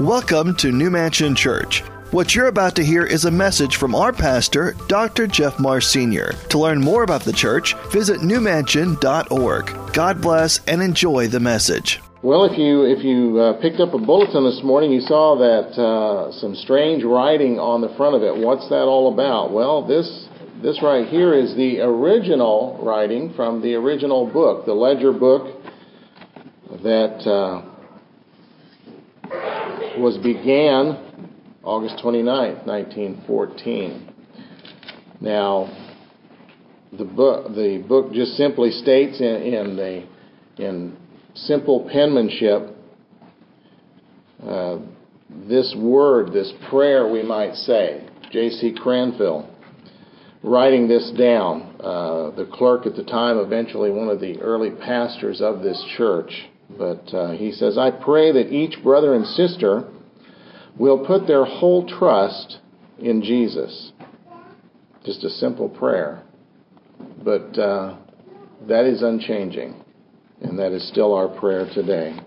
Welcome to New Mansion Church. What you're about to hear is a message from our pastor, Dr. Jeff Marr Sr. To learn more about the church, visit newmansion.org. God bless and enjoy the message. Well, if you if you uh, picked up a bulletin this morning, you saw that uh, some strange writing on the front of it. What's that all about? Well, this this right here is the original writing from the original book, the Ledger book that uh, was began August 29, 1914. Now, the book the book just simply states in, in the in simple penmanship uh, this word, this prayer, we might say. J.C. Cranfill writing this down. Uh, the clerk at the time, eventually one of the early pastors of this church. But uh, he says, I pray that each brother and sister will put their whole trust in Jesus. Just a simple prayer. But uh, that is unchanging, and that is still our prayer today.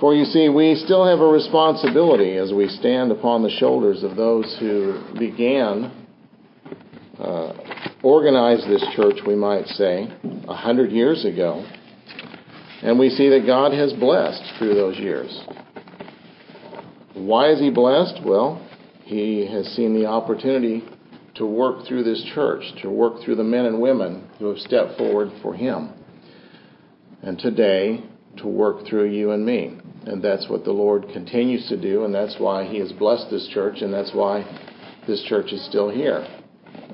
For you see, we still have a responsibility as we stand upon the shoulders of those who began, uh, organized this church, we might say, a hundred years ago. And we see that God has blessed through those years. Why is he blessed? Well, he has seen the opportunity to work through this church, to work through the men and women who have stepped forward for him. And today, to work through you and me. And that's what the Lord continues to do, and that's why he has blessed this church, and that's why this church is still here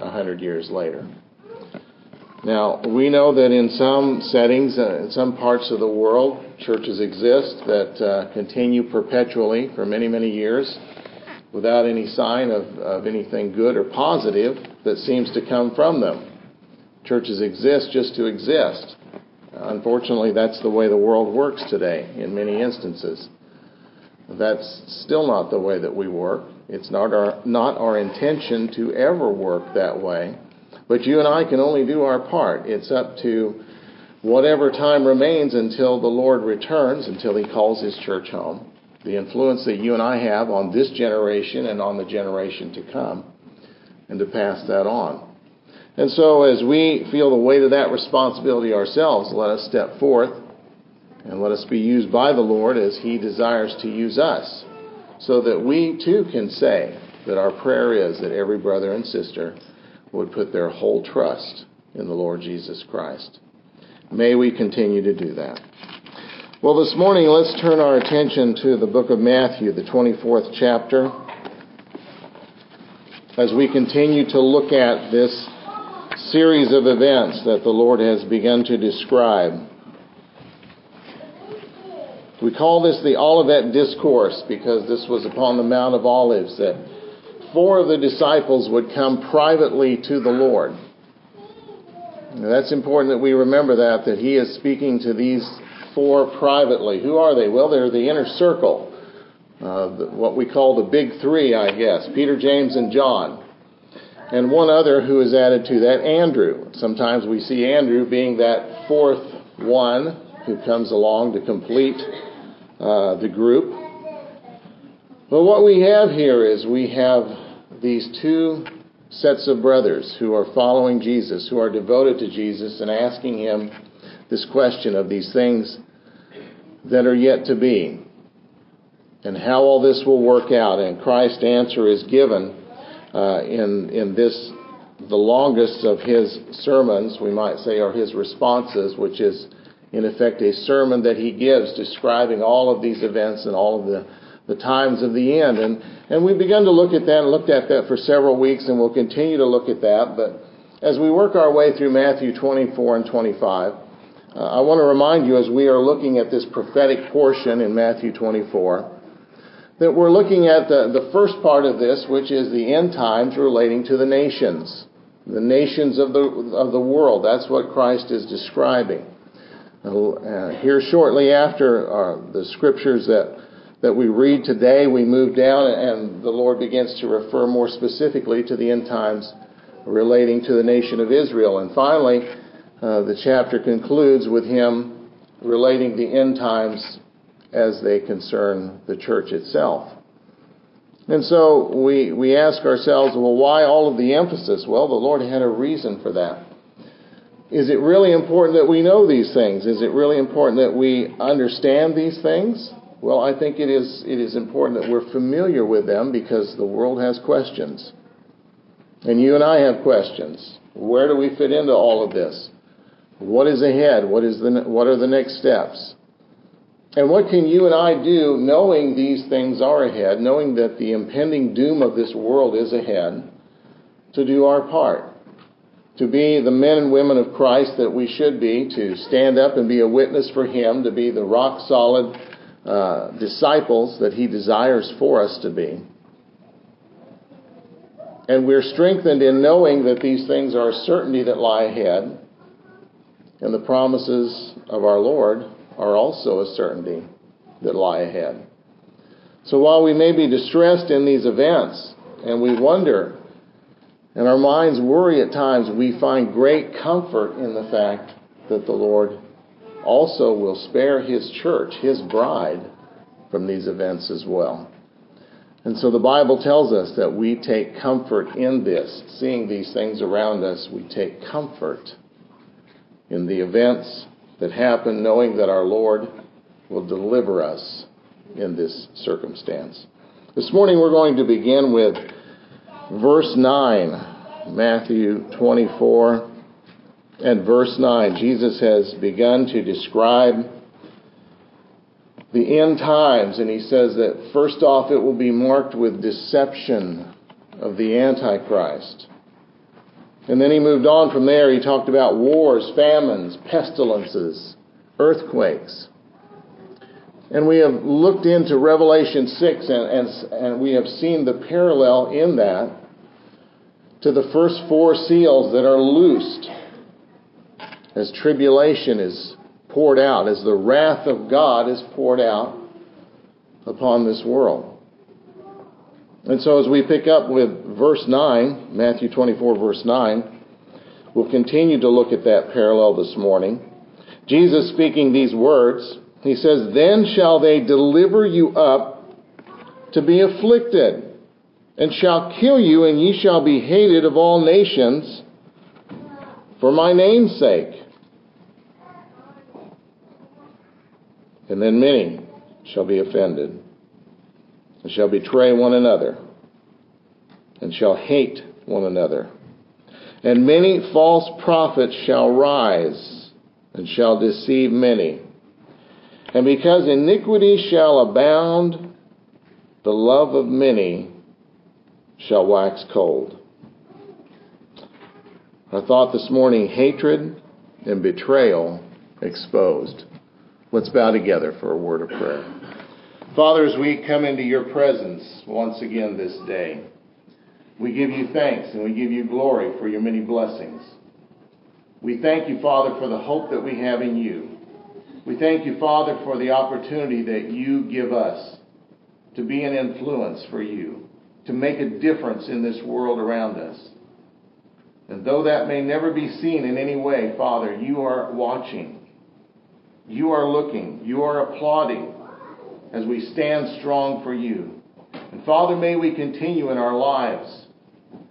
a hundred years later. Now, we know that in some settings, uh, in some parts of the world, churches exist that uh, continue perpetually for many, many years without any sign of, of anything good or positive that seems to come from them. Churches exist just to exist. Unfortunately, that's the way the world works today in many instances. That's still not the way that we work. It's not our, not our intention to ever work that way. But you and I can only do our part. It's up to whatever time remains until the Lord returns, until He calls His church home, the influence that you and I have on this generation and on the generation to come, and to pass that on. And so, as we feel the weight of that responsibility ourselves, let us step forth and let us be used by the Lord as He desires to use us, so that we too can say that our prayer is that every brother and sister would put their whole trust in the Lord Jesus Christ. May we continue to do that. Well, this morning, let's turn our attention to the book of Matthew, the 24th chapter, as we continue to look at this series of events that the Lord has begun to describe. We call this the Olivet Discourse because this was upon the Mount of Olives that four of the disciples would come privately to the Lord. Now, that's important that we remember that, that he is speaking to these four privately. Who are they? Well, they're the inner circle, uh, the, what we call the big three, I guess Peter, James, and John. And one other who is added to that, Andrew. Sometimes we see Andrew being that fourth one who comes along to complete uh, the group. But what we have here is we have these two sets of brothers who are following Jesus, who are devoted to Jesus, and asking him this question of these things that are yet to be, and how all this will work out. And Christ's answer is given uh, in in this the longest of his sermons, we might say, or his responses, which is in effect a sermon that he gives describing all of these events and all of the the times of the end. And, and we've begun to look at that and looked at that for several weeks, and we'll continue to look at that. But as we work our way through Matthew 24 and 25, uh, I want to remind you as we are looking at this prophetic portion in Matthew 24, that we're looking at the, the first part of this, which is the end times relating to the nations, the nations of the, of the world. That's what Christ is describing. Uh, here shortly after are the scriptures that that we read today, we move down and the Lord begins to refer more specifically to the end times relating to the nation of Israel. And finally, uh, the chapter concludes with him relating the end times as they concern the church itself. And so we, we ask ourselves, well, why all of the emphasis? Well, the Lord had a reason for that. Is it really important that we know these things? Is it really important that we understand these things? Well, I think it is, it is important that we're familiar with them because the world has questions. And you and I have questions. Where do we fit into all of this? What is ahead? What, is the, what are the next steps? And what can you and I do knowing these things are ahead, knowing that the impending doom of this world is ahead, to do our part? to be the men and women of Christ that we should be, to stand up and be a witness for Him, to be the rock solid uh, disciples that He desires for us to be. And we're strengthened in knowing that these things are a certainty that lie ahead, and the promises of our Lord are also a certainty that lie ahead. So while we may be distressed in these events, and we wonder and our minds worry at times, we find great comfort in the fact that the Lord also will spare His church, His bride, from these events as well. And so the Bible tells us that we take comfort in this. Seeing these things around us, we take comfort in the events that happen, knowing that our Lord will deliver us in this circumstance. This morning we're going to begin with verse 9, Matthew 24 and verse 9. Jesus has begun to describe the end times, and he says that first off, it will be marked with deception of the Antichrist. And then he moved on from there. He talked about wars, famines, pestilences, earthquakes. And we have looked into Revelation 6 and, and, and we have seen the parallel in that to the first four seals that are loosed as tribulation is poured out, as the wrath of God is poured out upon this world. And so, as we pick up with verse 9, Matthew 24, verse 9, we'll continue to look at that parallel this morning. Jesus speaking these words, he says, Then shall they deliver you up to be afflicted and shall kill you, and ye shall be hated of all nations for my name's sake. And then many shall be offended, and shall betray one another, and shall hate one another. And many false prophets shall rise, and shall deceive many. And because iniquity shall abound, the love of many shall wax cold. Our thought this morning hatred and betrayal exposed. Let's bow together for a word of prayer. Father, as we come into your presence once again this day, we give you thanks and we give you glory for your many blessings. We thank you, Father, for the hope that we have in you. We thank you, Father, for the opportunity that you give us to be an influence for you to make a difference in this world around us. And though that may never be seen in any way, Father, you are watching. You are looking. You are applauding as we stand strong for you. And Father, may we continue in our lives,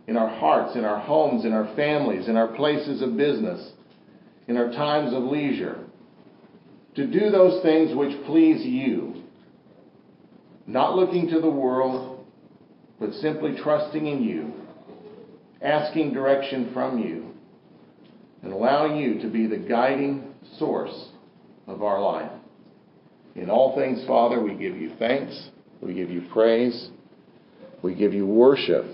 in our hearts, in our homes, in our families, in our places of business, in our times of leisure, to do those things which please you, not looking to the world, but simply trusting in you, asking direction from you, and allowing you to be the guiding source of our life. In all things, Father, we give you thanks, we give you praise, we give you worship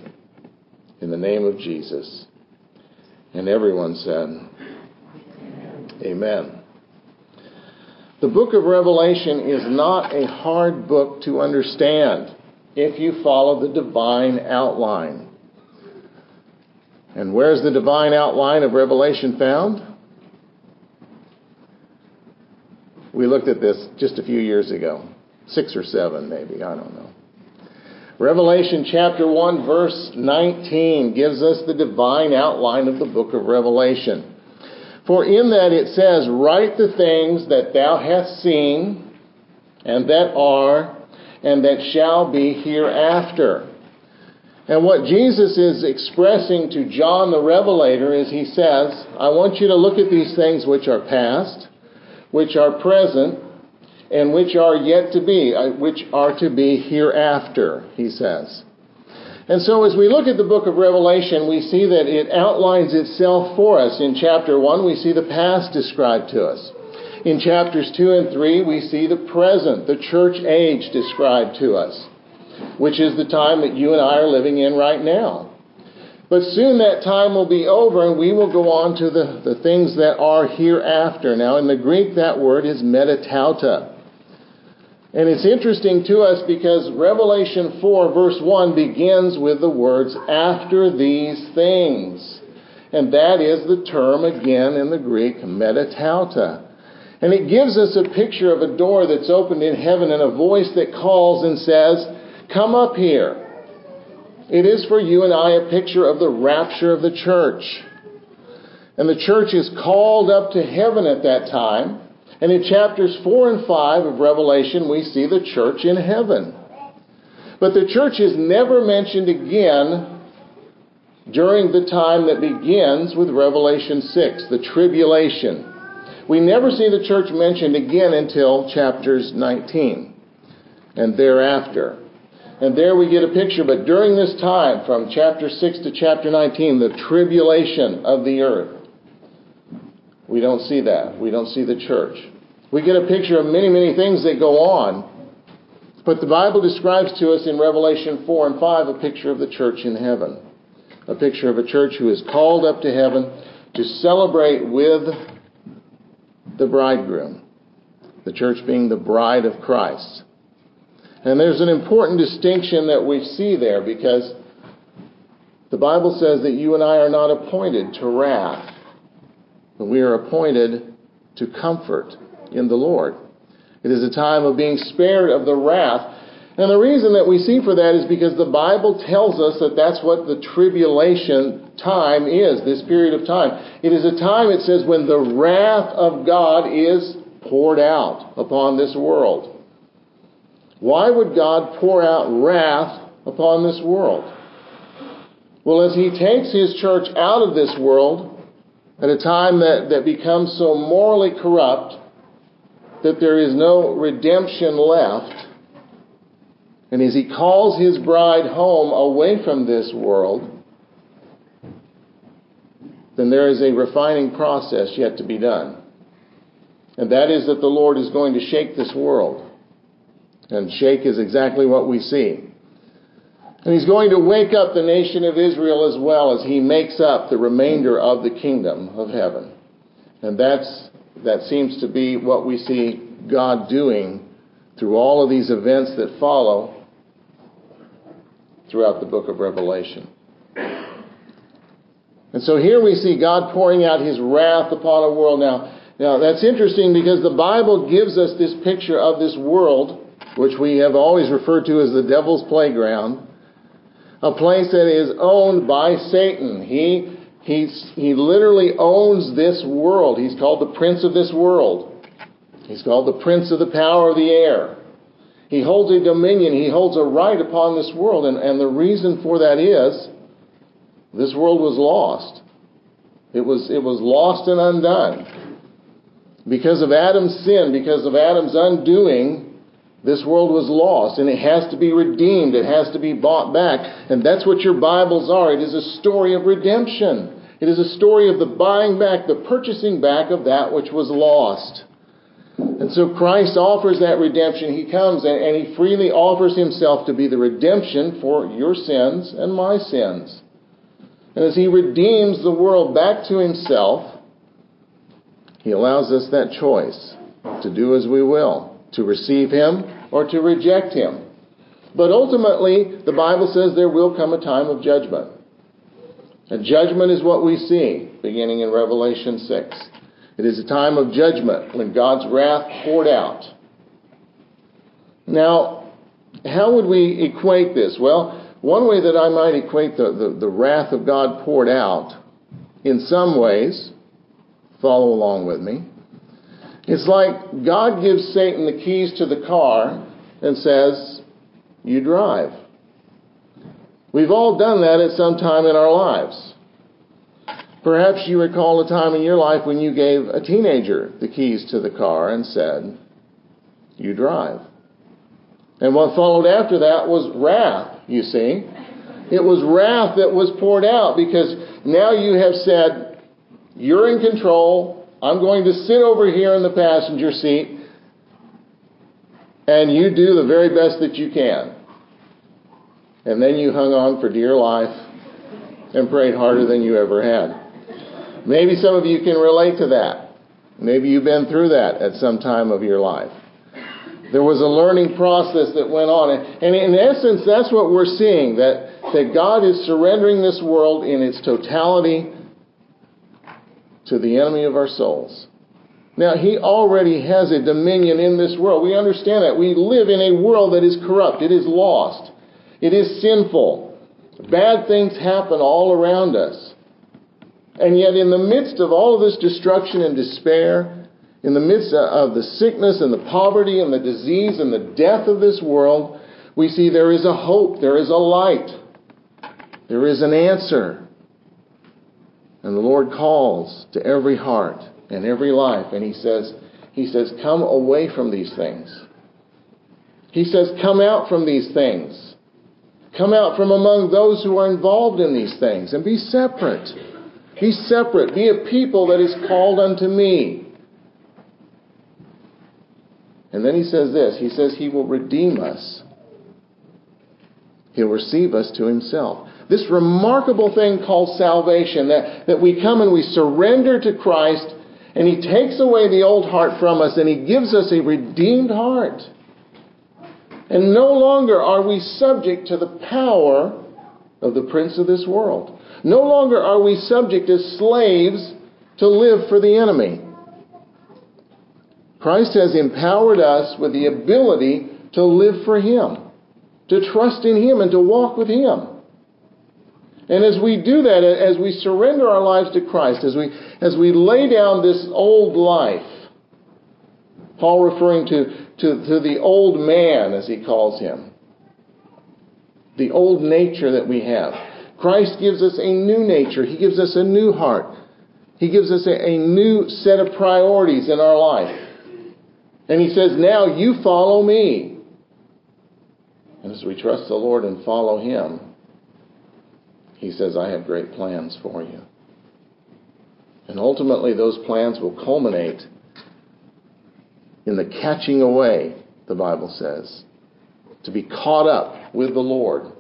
in the name of Jesus. And everyone said, Amen. The book of Revelation is not a hard book to understand if you follow the divine outline. And where's the divine outline of Revelation found? We looked at this just a few years ago, six or seven maybe, I don't know. Revelation chapter 1, verse 19 gives us the divine outline of the book of Revelation. For in that it says, Write the things that thou hast seen and that are, and that shall be hereafter. And what Jesus is expressing to John the Revelator is he says, I want you to look at these things which are past, which are present, and which are yet to be, uh, which are to be hereafter, he says. And so as we look at the book of Revelation, we see that it outlines itself for us. In chapter 1, we see the past described to us. In chapters 2 and 3, we see the present, the church age described to us, which is the time that you and I are living in right now. But soon that time will be over and we will go on to the, the things that are hereafter. Now, in the Greek, that word is metatauta. And it's interesting to us because Revelation 4, verse 1, begins with the words, after these things. And that is the term again in the Greek, metatauta. And it gives us a picture of a door that's opened in heaven and a voice that calls and says, Come up here. It is for you and I a picture of the rapture of the church. And the church is called up to heaven at that time. And in chapters 4 and 5 of Revelation, we see the church in heaven. But the church is never mentioned again during the time that begins with Revelation 6, the tribulation. We never see the church mentioned again until chapters 19 and thereafter. And there we get a picture, but during this time, from chapter 6 to chapter 19, the tribulation of the earth, we don't see that. We don't see the church. We get a picture of many, many things that go on. But the Bible describes to us in Revelation 4 and 5 a picture of the church in heaven. A picture of a church who is called up to heaven to celebrate with the bridegroom. The church being the bride of Christ. And there's an important distinction that we see there because the Bible says that you and I are not appointed to wrath but we are appointed to comfort in the Lord. It is a time of being spared of the wrath. And the reason that we see for that is because the Bible tells us that that's what the tribulation time is, this period of time. It is a time, it says, when the wrath of God is poured out upon this world. Why would God pour out wrath upon this world? Well, as He takes His church out of this world, at a time that, that becomes so morally corrupt that there is no redemption left. And as he calls his bride home away from this world, then there is a refining process yet to be done. And that is that the Lord is going to shake this world. And shake is exactly what we see. And he's going to wake up the nation of Israel as well as he makes up the remainder of the kingdom of heaven. And that's, that seems to be what we see God doing through all of these events that follow throughout the book of Revelation. And so here we see God pouring out his wrath upon a world. Now, now that's interesting because the Bible gives us this picture of this world, which we have always referred to as the devil's playground a place that is owned by Satan. He, he's, he literally owns this world. He's called the prince of this world. He's called the prince of the power of the air. He holds a dominion. He holds a right upon this world. And, and the reason for that is this world was lost. It was, it was lost and undone. Because of Adam's sin, because of Adam's undoing, this world was lost and it has to be redeemed. It has to be bought back. And that's what your Bibles are. It is a story of redemption. It is a story of the buying back, the purchasing back of that which was lost. And so Christ offers that redemption. He comes and, and he freely offers himself to be the redemption for your sins and my sins. And as he redeems the world back to himself, he allows us that choice to do as we will to receive him or to reject him. But ultimately, the Bible says there will come a time of judgment. And judgment is what we see beginning in Revelation 6. It is a time of judgment when God's wrath poured out. Now, how would we equate this? Well, one way that I might equate the, the, the wrath of God poured out, in some ways, follow along with me, It's like God gives Satan the keys to the car and says, You drive. We've all done that at some time in our lives. Perhaps you recall a time in your life when you gave a teenager the keys to the car and said, You drive. And what followed after that was wrath, you see. It was wrath that was poured out because now you have said, You're in control. I'm going to sit over here in the passenger seat, and you do the very best that you can. And then you hung on for dear life and prayed harder than you ever had. Maybe some of you can relate to that. Maybe you've been through that at some time of your life. There was a learning process that went on. And in essence, that's what we're seeing that, that God is surrendering this world in its totality to the enemy of our souls. Now, He already has a dominion in this world. We understand that. We live in a world that is corrupt, it is lost, it is sinful. Bad things happen all around us. And yet, in the midst of all of this destruction and despair, in the midst of the sickness and the poverty and the disease and the death of this world, we see there is a hope, there is a light, there is an answer. And the Lord calls to every heart and every life, and He says, He says, Come away from these things. He says, Come out from these things. Come out from among those who are involved in these things and be separate. Be separate. Be a people that is called unto me. And then he says this He says, He will redeem us, He'll receive us to Himself. This remarkable thing called salvation, that, that we come and we surrender to Christ, and He takes away the old heart from us, and He gives us a redeemed heart. And no longer are we subject to the power of the prince of this world. No longer are we subject as slaves to live for the enemy. Christ has empowered us with the ability to live for Him, to trust in Him, and to walk with Him. And as we do that, as we surrender our lives to Christ, as we, as we lay down this old life, Paul referring to, to, to the old man, as he calls him, the old nature that we have. Christ gives us a new nature. He gives us a new heart. He gives us a, a new set of priorities in our life. And he says, Now you follow me. And as we trust the Lord and follow him, he says, I have great plans for you. And ultimately, those plans will culminate in the catching away, the Bible says, to be caught up with the Lord.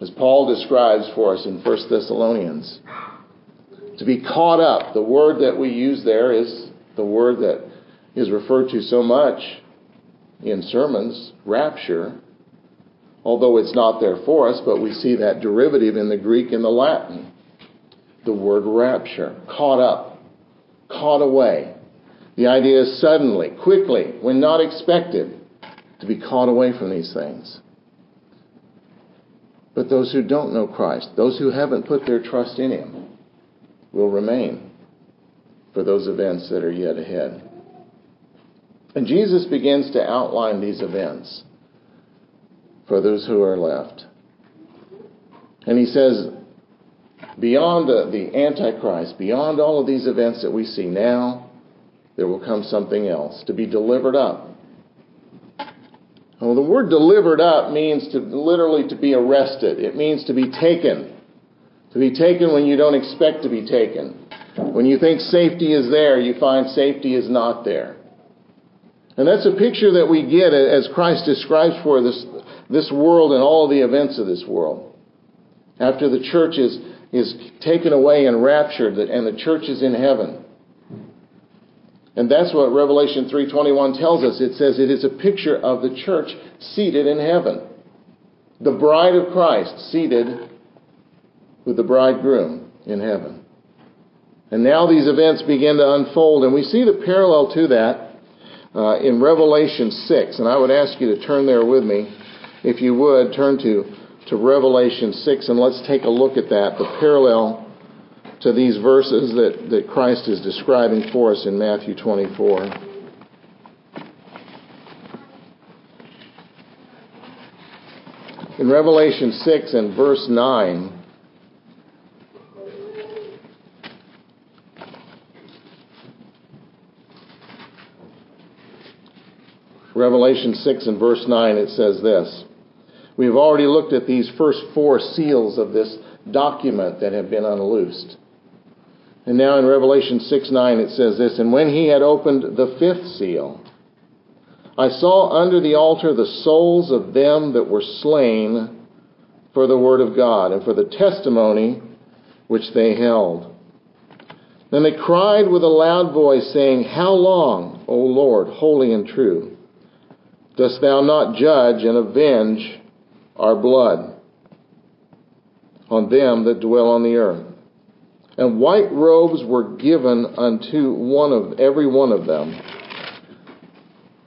As Paul describes for us in 1 Thessalonians, to be caught up, the word that we use there is the word that is referred to so much in sermons, rapture, although it's not there for us, but we see that derivative in the Greek and the Latin. The word rapture, caught up, caught away. The idea is suddenly, quickly, when not expected, to be caught away from these things. But those who don't know Christ, those who haven't put their trust in Him, will remain for those events that are yet ahead. And Jesus begins to outline these events for those who are left. And he says, beyond the, the Antichrist, beyond all of these events that we see now, there will come something else to be delivered up. Well, the word delivered up means to literally to be arrested. It means to be taken. To be taken when you don't expect to be taken. When you think safety is there, you find safety is not there. And that's a picture that we get as Christ describes for this, this world and all the events of this world. After the church is, is taken away and raptured and the church is in heaven. And that's what Revelation 3:21 tells us. It says it is a picture of the church seated in heaven. The bride of Christ seated with the bridegroom in heaven. And now these events begin to unfold and we see the parallel to that uh, in Revelation 6. And I would ask you to turn there with me. If you would, turn to, to Revelation 6 and let's take a look at that, the parallel to these verses that, that Christ is describing for us in Matthew 24. In Revelation 6 and verse 9, Revelation 6 and verse 9, it says this. We've already looked at these first four seals of this document that have been unloosed. And now in Revelation 6 9, it says this And when he had opened the fifth seal, I saw under the altar the souls of them that were slain for the word of God and for the testimony which they held. Then they cried with a loud voice, saying, How long, O Lord, holy and true? Dost thou not judge and avenge our blood on them that dwell on the earth? And white robes were given unto one of every one of them.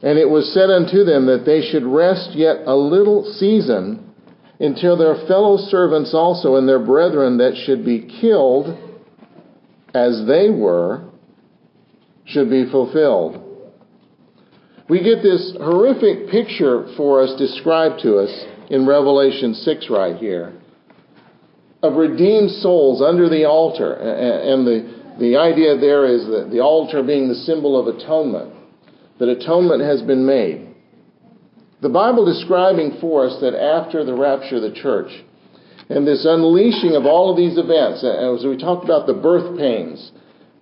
And it was said unto them that they should rest yet a little season until their fellow servants also and their brethren that should be killed as they were should be fulfilled we get this horrific picture for us described to us in Revelation 6 right here of redeemed souls under the altar. And the, the idea there is that the altar being the symbol of atonement, that atonement has been made. The Bible describing for us that after the rapture of the church, and this unleashing of all of these events, as we talked about the birth pains,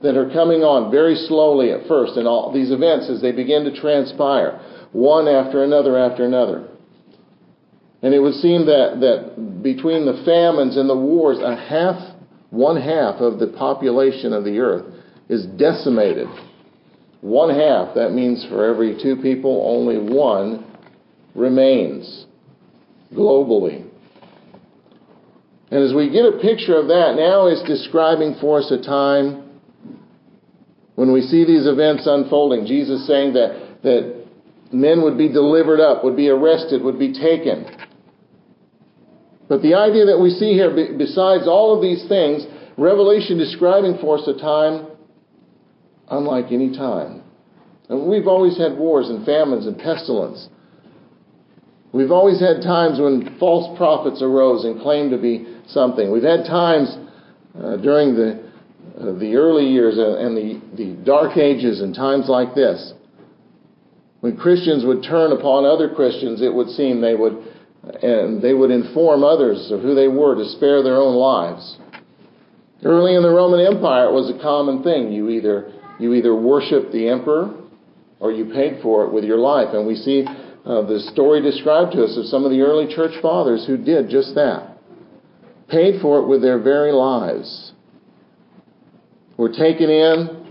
that are coming on very slowly at first, and all these events as they begin to transpire, one after another after another. And it would seem that, that between the famines and the wars, a half, one half of the population of the earth is decimated. One half, that means for every two people, only one remains globally. And as we get a picture of that, now it's describing for us a time when we see these events unfolding, Jesus saying that, that men would be delivered up, would be arrested, would be taken. But the idea that we see here, besides all of these things, Revelation describing for us a time unlike any time. And we've always had wars and famines and pestilence. We've always had times when false prophets arose and claimed to be something. We've had times uh, during the uh, the early years and the, the dark ages and times like this, when Christians would turn upon other Christians, it would seem they would, and they would inform others of who they were to spare their own lives. Early in the Roman Empire, it was a common thing. You either you either worshiped the emperor or you paid for it with your life. And we see uh, the story described to us of some of the early church fathers who did just that. Paid for it with their very lives. We're taken in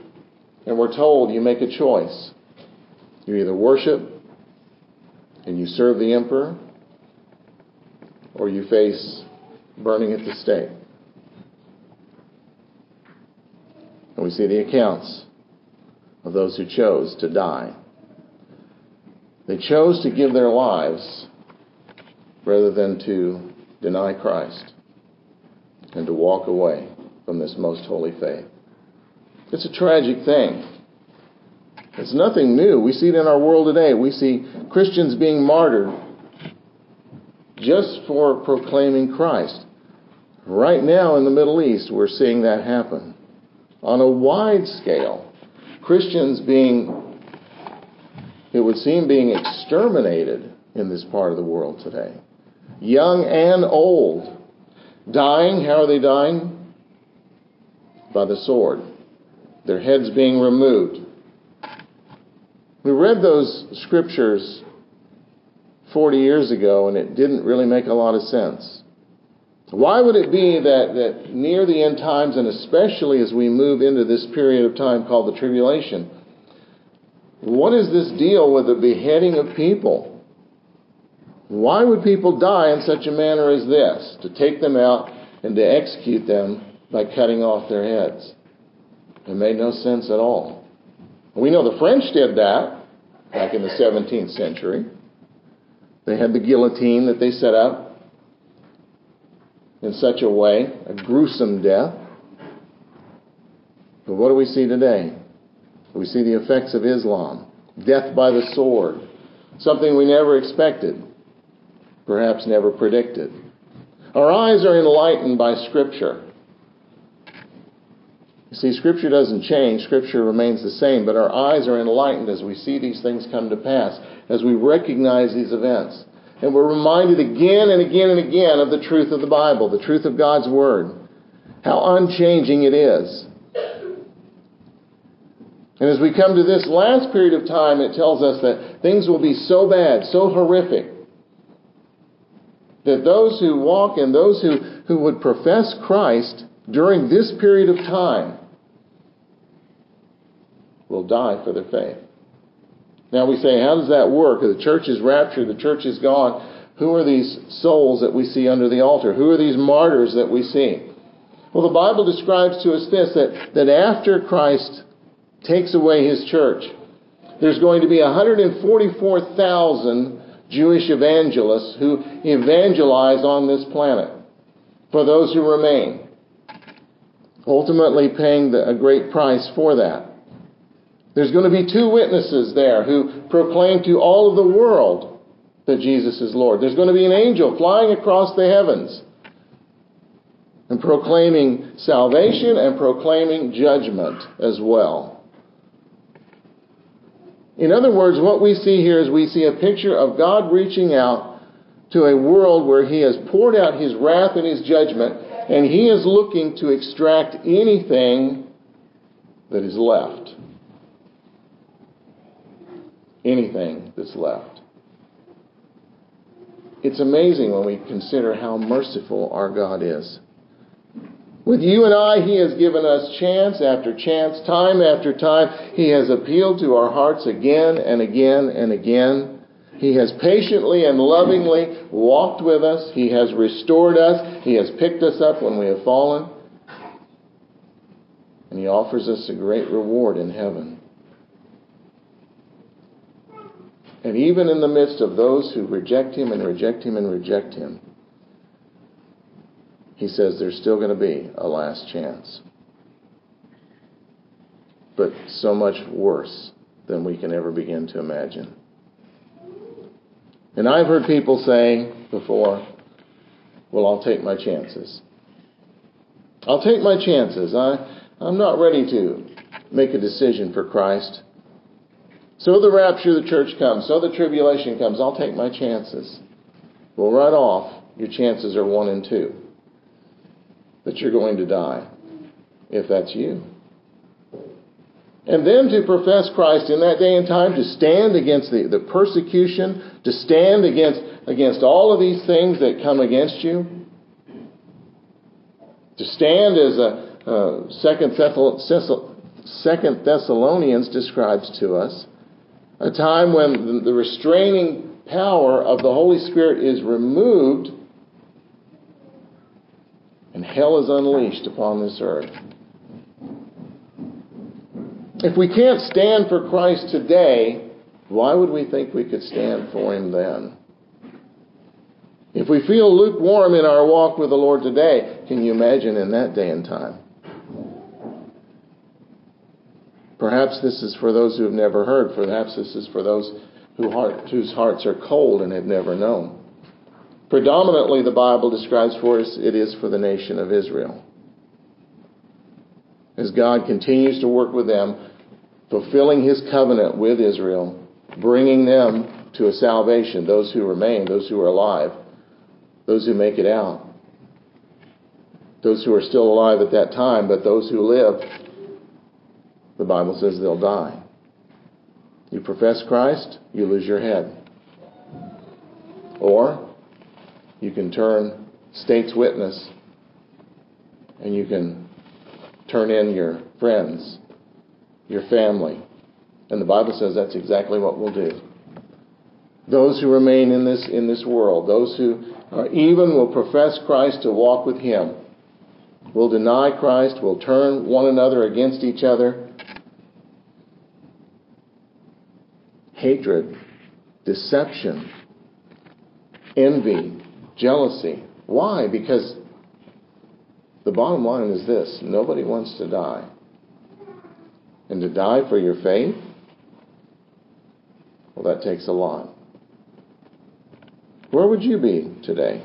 and we're told you make a choice. You either worship and you serve the emperor, or you face burning at the stake. And we see the accounts of those who chose to die. They chose to give their lives rather than to deny Christ and to walk away from this most holy faith. It's a tragic thing. It's nothing new. We see it in our world today. We see Christians being martyred just for proclaiming Christ. Right now in the Middle East, we're seeing that happen. On a wide scale, Christians being, it would seem, being exterminated in this part of the world today. Young and old. Dying, how are they dying? By the sword their heads being removed. We read those scriptures 40 years ago and it didn't really make a lot of sense. Why would it be that, that near the end times, and especially as we move into this period of time called the tribulation, what is this deal with the beheading of people? Why would people die in such a manner as this? To take them out and to execute them by cutting off their heads. It made no sense at all. We know the French did that back in the 17th century. They had the guillotine that they set up in such a way, a gruesome death. But what do we see today? We see the effects of Islam, death by the sword, something we never expected, perhaps never predicted. Our eyes are enlightened by Scripture. You see, Scripture doesn't change, Scripture remains the same, but our eyes are enlightened as we see these things come to pass, as we recognize these events. And we're reminded again and again and again of the truth of the Bible, the truth of God's Word, how unchanging it is. And as we come to this last period of time, it tells us that things will be so bad, so horrific, that those who walk and those who, who would profess Christ during this period of time will die for their faith. Now we say, how does that work? The church is raptured, the church is gone. Who are these souls that we see under the altar? Who are these martyrs that we see? Well, the Bible describes to us this that, that after Christ takes away his church, there's going to be 144,000 Jewish evangelists who evangelize on this planet for those who remain, ultimately paying the, a great price for that. There's going to be two witnesses there who proclaim to all of the world that Jesus is Lord. There's going to be an angel flying across the heavens and proclaiming salvation and proclaiming judgment as well. In other words, what we see here is we see a picture of God reaching out to a world where He has poured out His wrath and His judgment, and He is looking to extract anything that is left anything that's left. It's amazing when we consider how merciful our God is. With you and I, He has given us chance after chance, time after time. He has appealed to our hearts again and again and again. He has patiently and lovingly walked with us. He has restored us. He has picked us up when we have fallen. And He offers us a great reward in heaven. And even in the midst of those who reject him and reject him and reject him, he says there's still going to be a last chance. But so much worse than we can ever begin to imagine. And I've heard people say before, well, I'll take my chances. I'll take my chances. I, I'm not ready to make a decision for Christ. So the rapture of the church comes, so the tribulation comes. I'll take my chances. Well, right off, your chances are one and two that you're going to die, if that's you. And then to profess Christ in that day and time, to stand against the, the persecution, to stand against, against all of these things that come against you, to stand as a, uh, Second, Second Thessalonians describes to us, a time when the restraining power of the Holy Spirit is removed and hell is unleashed upon this earth. If we can't stand for Christ today, why would we think we could stand for Him then? If we feel lukewarm in our walk with the Lord today, can you imagine in that day and time? Perhaps this is for those who have never heard. Perhaps this is for those who heart, whose hearts are cold and have never known. Predominantly, the Bible describes for us it is for the nation of Israel. As God continues to work with them, fulfilling his covenant with Israel, bringing them to a salvation, those who remain, those who are alive, those who make it out, those who are still alive at that time, but those who live the Bible says they'll die. You profess Christ, you lose your head. Or you can turn state's witness and you can turn in your friends, your family. And the Bible says that's exactly what we'll do. Those who remain in this, in this world, those who are even will profess Christ to walk with Him, will deny Christ, will turn one another against each other, hatred, deception, envy, jealousy. Why? Because the bottom line is this nobody wants to die. and to die for your faith, well, that takes a lot. Where would you be today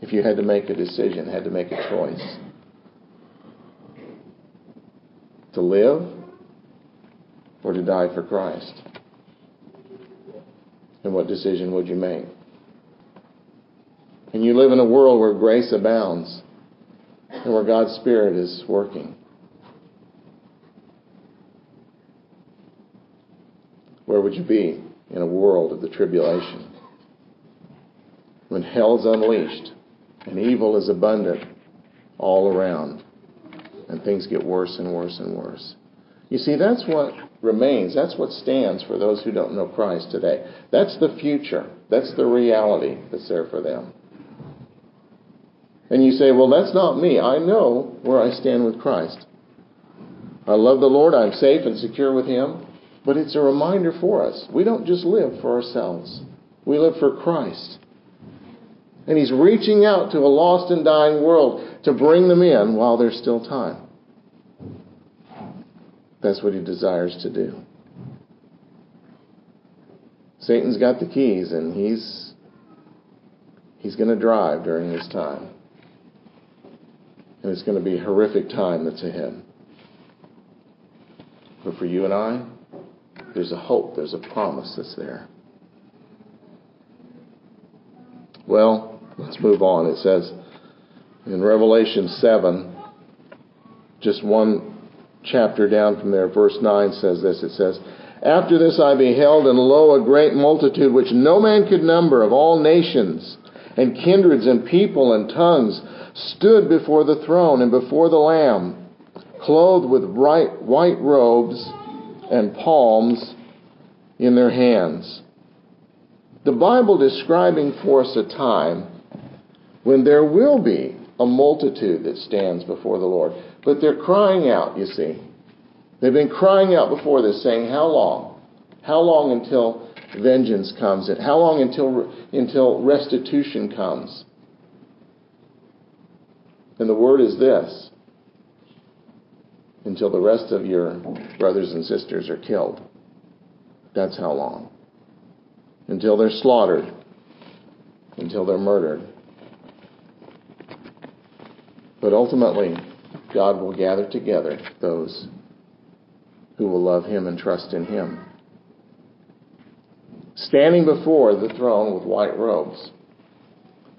if you had to make a decision, had to make a choice? To live or to die for Christ? And what decision would you make? And you live in a world where grace abounds and where God's Spirit is working. Where would you be in a world of the tribulation? When hell's unleashed and evil is abundant all around and things get worse and worse and worse. You see, that's what remains. That's what stands for those who don't know Christ today. That's the future. That's the reality that's there for them. And you say, well, that's not me. I know where I stand with Christ. I love the Lord. I'm safe and secure with Him. But it's a reminder for us. We don't just live for ourselves. We live for Christ. And He's reaching out to a lost and dying world to bring them in while there's still time. That's what He desires to do. Satan's got the keys and he's he's going to drive during this time. And it's going to be a horrific time that's ahead. But for you and I, there's a hope, there's a promise that's there. Well, let's move on. It says in Revelation 7, just one chapter down from there, verse 9 says this. It says, After this I beheld, and lo, a great multitude which no man could number of all nations and kindreds and people and tongues stood before the throne and before the Lamb, clothed with white robes and palms in their hands. The Bible describing for us a time when there will be a multitude that stands before the Lord. But they're crying out, you see. They've been crying out before this, saying, How long? How long until vengeance comes? And how long until, until restitution comes? And the word is this until the rest of your brothers and sisters are killed. That's how long. Until they're slaughtered, until they're murdered. But ultimately, God will gather together those who will love Him and trust in Him. Standing before the throne with white robes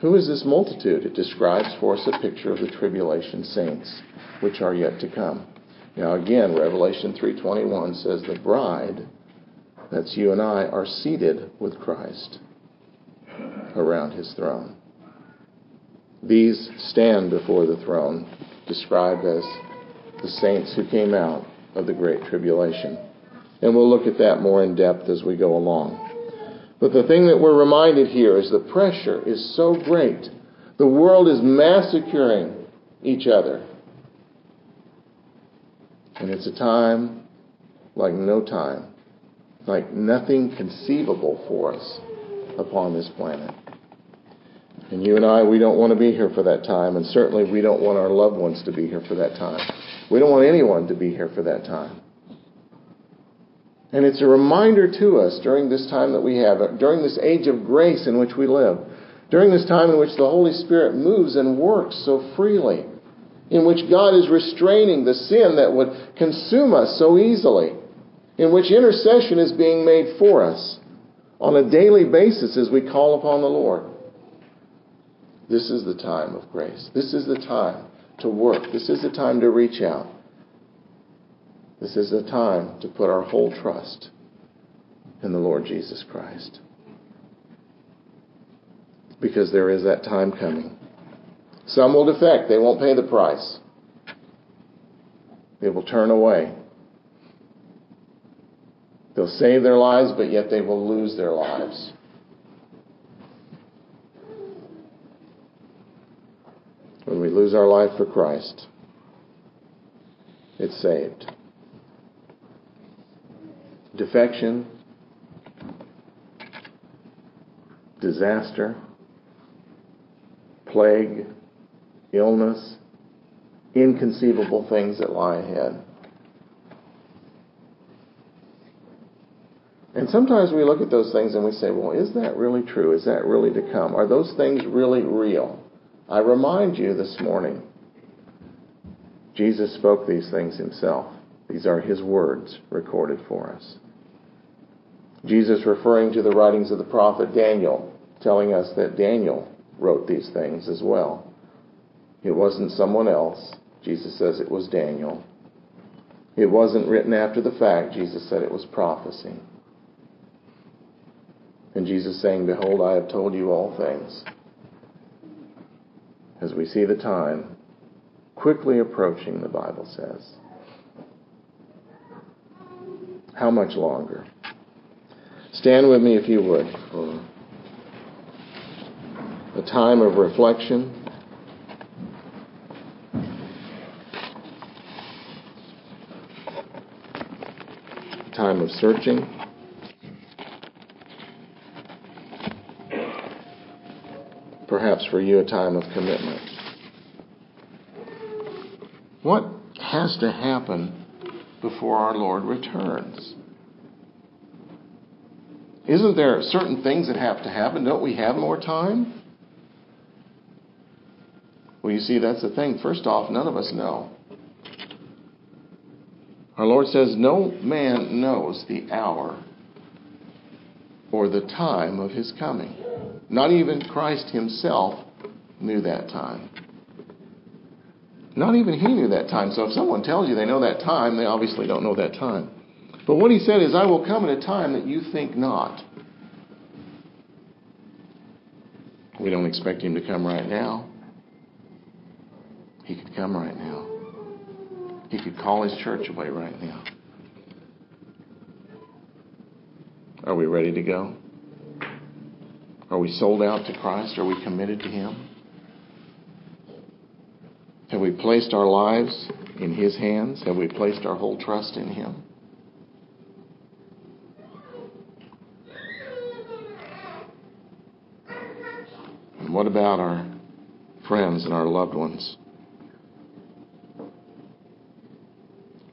who is this multitude? It describes for us a picture of the tribulation saints, which are yet to come. Now again, Revelation 3:21 says the bride, that's you and I, are seated with Christ around his throne. These stand before the throne, described as the saints who came out of the great tribulation. And we'll look at that more in depth as we go along. But the thing that we're reminded here is the pressure is so great. The world is massacring each other. And it's a time like no time, like nothing conceivable for us upon this planet. And you and I, we don't want to be here for that time, and certainly we don't want our loved ones to be here for that time. We don't want anyone to be here for that time. And it's a reminder to us during this time that we have, during this age of grace in which we live, during this time in which the Holy Spirit moves and works so freely, in which God is restraining the sin that would consume us so easily, in which intercession is being made for us on a daily basis as we call upon the Lord. This is the time of grace. This is the time to work. This is the time to reach out. This is the time to put our whole trust in the Lord Jesus Christ. Because there is that time coming. Some will defect, they won't pay the price. They will turn away. They'll save their lives, but yet they will lose their lives. When we lose our life for Christ, it's saved defection, disaster, plague, illness, inconceivable things that lie ahead. And sometimes we look at those things and we say, well, is that really true? Is that really to come? Are those things really real? I remind you this morning, Jesus spoke these things himself. These are his words recorded for us. Jesus referring to the writings of the prophet Daniel, telling us that Daniel wrote these things as well. It wasn't someone else. Jesus says it was Daniel. It wasn't written after the fact. Jesus said it was prophecy. And Jesus saying, Behold, I have told you all things. As we see the time quickly approaching, the Bible says. How much longer? Stand with me if you would for a time of reflection. Time of searching. Perhaps for you, a time of commitment. What has to happen before our Lord returns? Isn't there certain things that have to happen? Don't we have more time? Well, you see, that's the thing. First off, none of us know. Our Lord says, No man knows the hour or the time of his coming. Not even Christ himself knew that time. Not even he knew that time. So if someone tells you they know that time, they obviously don't know that time. But what he said is, I will come at a time that you think not. We don't expect him to come right now. He could come right now. He could call his church away right now. Are we ready to go? Are we sold out to Christ? Are we committed to him? Have we placed our lives in his hands? Have we placed our whole trust in him? And what about our friends and our loved ones?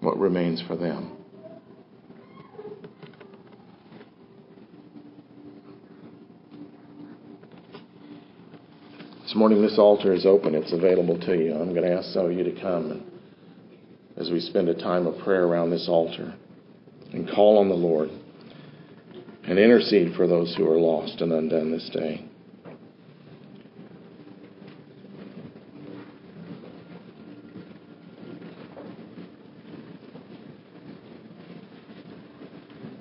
What remains for them? This morning, this altar is open. It's available to you. I'm going to ask some of you to come as we spend a time of prayer around this altar and call on the Lord and intercede for those who are lost and undone this day.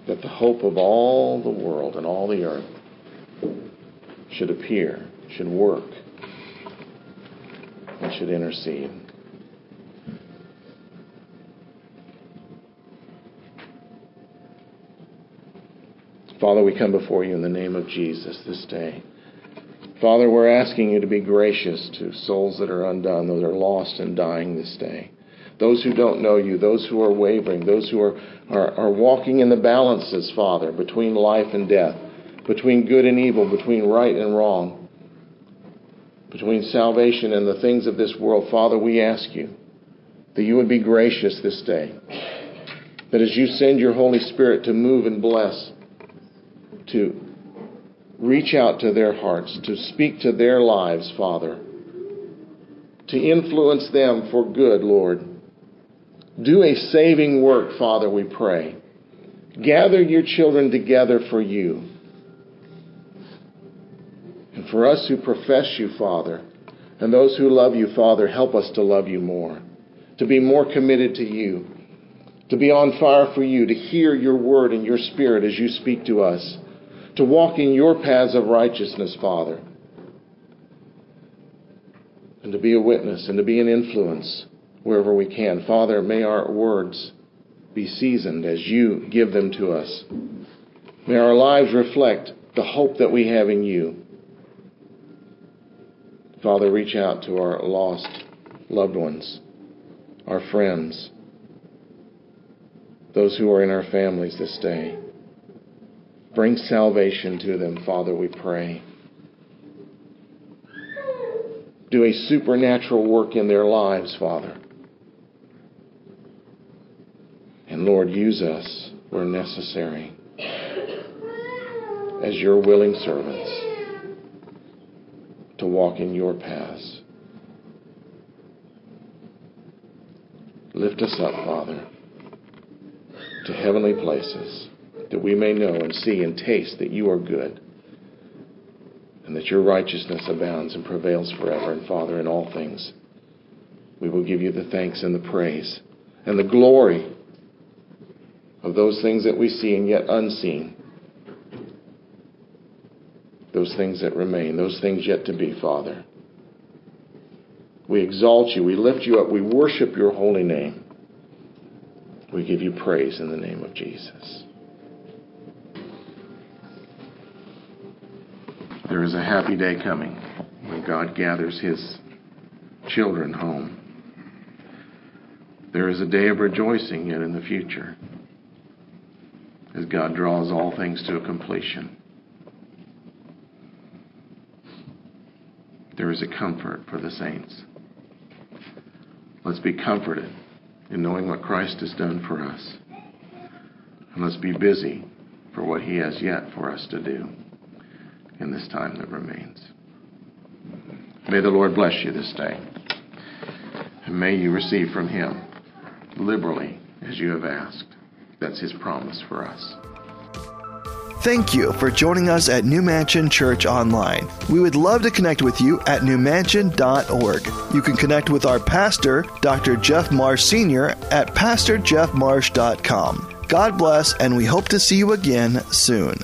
That the hope of all the world and all the earth should appear, should work, and should intercede. Father, we come before you in the name of Jesus this day. Father, we're asking you to be gracious to souls that are undone, that are lost and dying this day those who don't know you, those who are wavering, those who are, are, are walking in the balances, Father, between life and death, between good and evil, between right and wrong, between salvation and the things of this world. Father, we ask you that you would be gracious this day. That as you send your Holy Spirit to move and bless, to reach out to their hearts, to speak to their lives, Father, to influence them for good, Lord. Do a saving work, Father, we pray. Gather your children together for you. And for us who profess you, Father, and those who love you, Father, help us to love you more, to be more committed to you, to be on fire for you, to hear your word and your spirit as you speak to us, to walk in your paths of righteousness, Father, and to be a witness and to be an influence wherever we can. Father, may our words be seasoned as you give them to us. May our lives reflect the hope that we have in you. Father, reach out to our lost loved ones, our friends, those who are in our families this day. Bring salvation to them, Father, we pray. Do a supernatural work in their lives, Father. And Lord, use us where necessary. as your willing servants to walk in your paths. Lift us up, Father, to heavenly places that we may know and see and taste that you are good and that your righteousness abounds and prevails forever. And Father, in all things, we will give you the thanks and the praise and the glory of those things that we see and yet unseen. Those things that remain, those things yet to be, Father. We exalt you, we lift you up, we worship your holy name. We give you praise in the name of Jesus. There is a happy day coming when God gathers his children home. There is a day of rejoicing yet in the future as God draws all things to a completion. There is a comfort for the saints. Let's be comforted in knowing what Christ has done for us. And let's be busy for what He has yet for us to do in this time that remains. May the Lord bless you this day. And may you receive from Him liberally as you have asked. That's His promise for us. Thank you for joining us at New Mansion Church Online. We would love to connect with you at newmansion.org. You can connect with our pastor, Dr. Jeff Marsh Sr., at pastorjeffmarsh.com. God bless, and we hope to see you again soon.